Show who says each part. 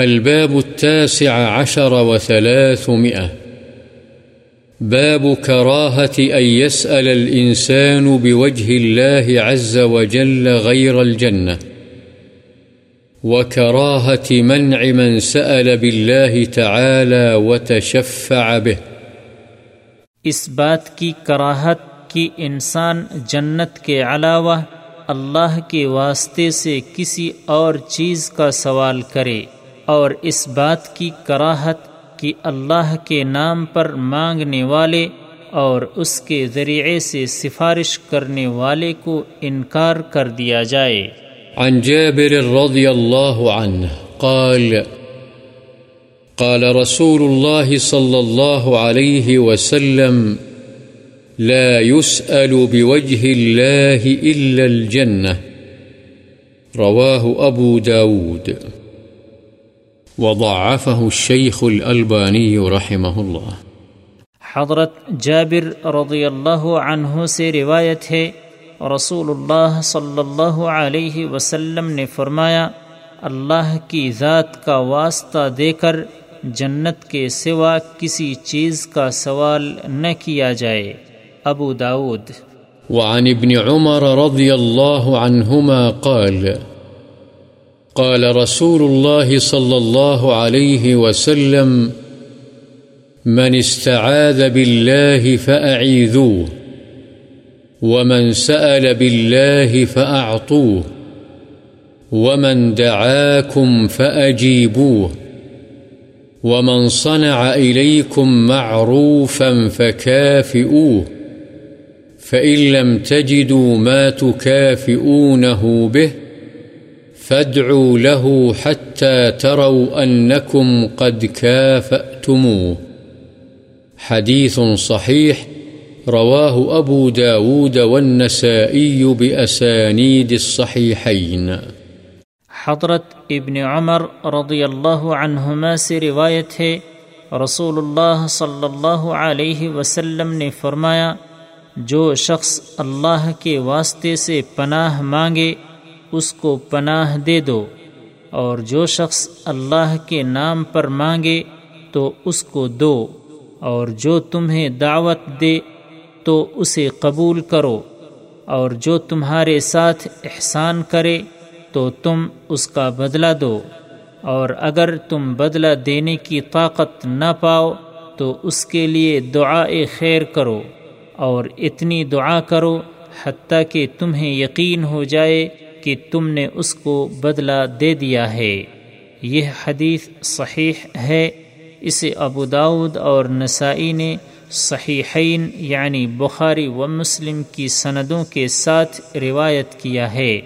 Speaker 1: الباب التاسع عشر وثلاثمئة باب كراهة أن يسأل الإنسان بوجه الله عز وجل غير الجنة. وكراهة منع من سأل بالله تعالى وتشفع به.
Speaker 2: اس بات کی کراہت کہ انسان جنت کے علاوہ اللہ کے واسطے سے کسی اور چیز کا سوال کرے۔ اور اس بات کی کراہت کہ اللہ کے نام پر مانگنے والے اور اس کے ذریعے سے سفارش کرنے والے کو انکار کر دیا جائے۔
Speaker 1: عن جابر رضي الله عنه قال قال رسول الله صلى الله عليه وسلم، لا يسأل بوجه الله إلا الجنة رواه أبو داود۔ وضعفه الشيخ الألباني رحمه الله.
Speaker 2: حضرت جابر رضی اللہ عنہ سے روایت ہے رسول اللہ صلی اللہ علیہ وسلم نے فرمایا اللہ کی ذات کا واسطہ دے کر جنت کے سوا کسی چیز کا سوال نہ کیا جائے۔ ابو داود۔
Speaker 1: وعن ابن عمر رضي الله عنهما قال قال رسول الله صلى الله عليه وسلم، من استعاذ بالله فأعيذوه ومن سأل بالله فأعطوه ومن دعاكم فأجيبوه ومن صنع إليكم معروفا فكافئوه فإن لم تجدوا ما تكافئونه به فادعوا له حتى تروا أنكم قد كافأتموه. حديث صحيح، رواه أبو داود والنسائي بأسانيد الصحيحين.
Speaker 2: حضرت ابن عمر رضی اللہ عنہما سے روایت ہے، رسول اللہ صلی اللہ علیہ وسلم نے فرمایا، جو شخص اللہ کے واسطے سے پناہ مانگے اس کو پناہ دے دو اور جو شخص اللہ کے نام پر مانگے تو اس کو دو اور جو تمہیں دعوت دے تو اسے قبول کرو اور جو تمہارے ساتھ احسان کرے تو تم اس کا بدلہ دو اور اگر تم بدلہ دینے کی طاقت نہ پاؤ تو اس کے لیے دعا خیر کرو اور اتنی دعا کرو حتیٰ کہ تمہیں یقین ہو جائے کہ تم نے اس کو بدلہ دے دیا ہے۔ یہ حدیث صحیح ہے۔ اسے ابو داود اور نسائی نے صحیحین یعنی بخاری و مسلم کی سندوں کے ساتھ روایت کیا ہے۔